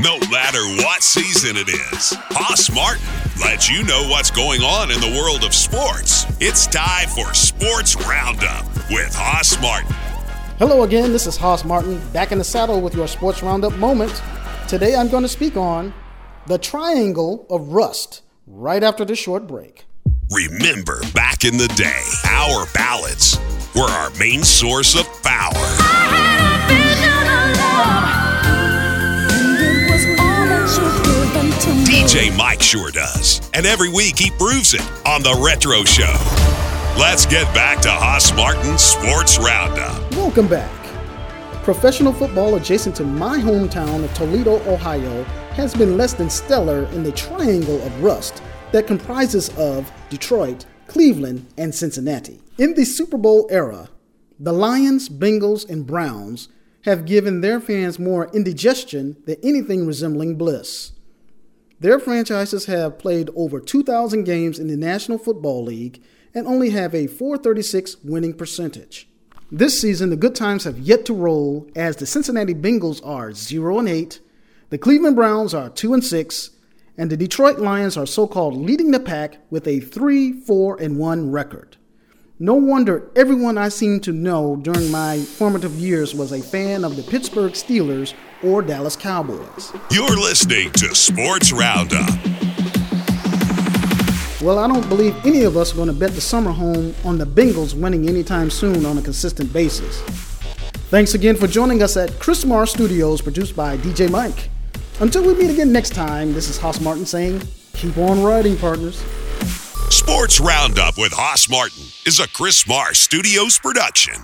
no matter what season it is. Hoss Martin lets you know what's going on in the world of sports. It's time for Sports Roundup with Hoss Martin. Hello again, this is Hoss Martin, back in the saddle with your Sports Roundup moment. Today I'm going to speak on the triangle of rust right after the short break. Remember back in the day, our ballots were our main source of power. DJ Mike sure does. And every week he proves it on The Retro Show. Let's get back to Hoss Martin's Sports Roundup. Welcome back. Professional football adjacent to my hometown of Toledo, Ohio, has been less than stellar in the triangle of rust that comprises of Detroit, Cleveland, and Cincinnati. In the Super Bowl era, the Lions, Bengals, and Browns have given their fans more indigestion than anything resembling bliss. Their franchises have played over 2,000 games in the National Football League and only have a 436 winning percentage. This season, the good times have yet to roll as the Cincinnati Bengals are 0 and 8, the Cleveland Browns are 2 and 6, and the Detroit Lions are so-called leading the pack with a 3 4 and 1 record. No wonder everyone I seem to know during my formative years was a fan of the Pittsburgh Steelers or Dallas Cowboys. You're listening to Sports Roundup. Well, I don't believe any of us are going to bet the summer home on the Bengals winning anytime soon on a consistent basis. Thanks again for joining us at Chris Marr Studios, produced by DJ Mike. Until we meet again next time, this is Hoss Martin saying, keep on riding, partners. Sports Roundup with Hoss Martin is a Chris Marr Studios production.